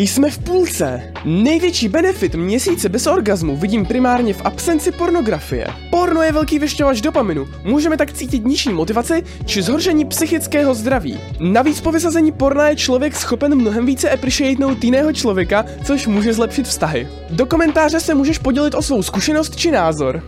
Jsme v půlce. Největší benefit měsíce bez orgazmu vidím primárně v absenci pornografie. Porno je velký vyšťovač dopaminu. Můžeme tak cítit nižší motivaci či zhoršení psychického zdraví. Navíc po vysazení porna je člověk schopen mnohem více appreciatenout jiného člověka, což může zlepšit vztahy. Do komentáře se můžeš podělit o svou zkušenost či názor.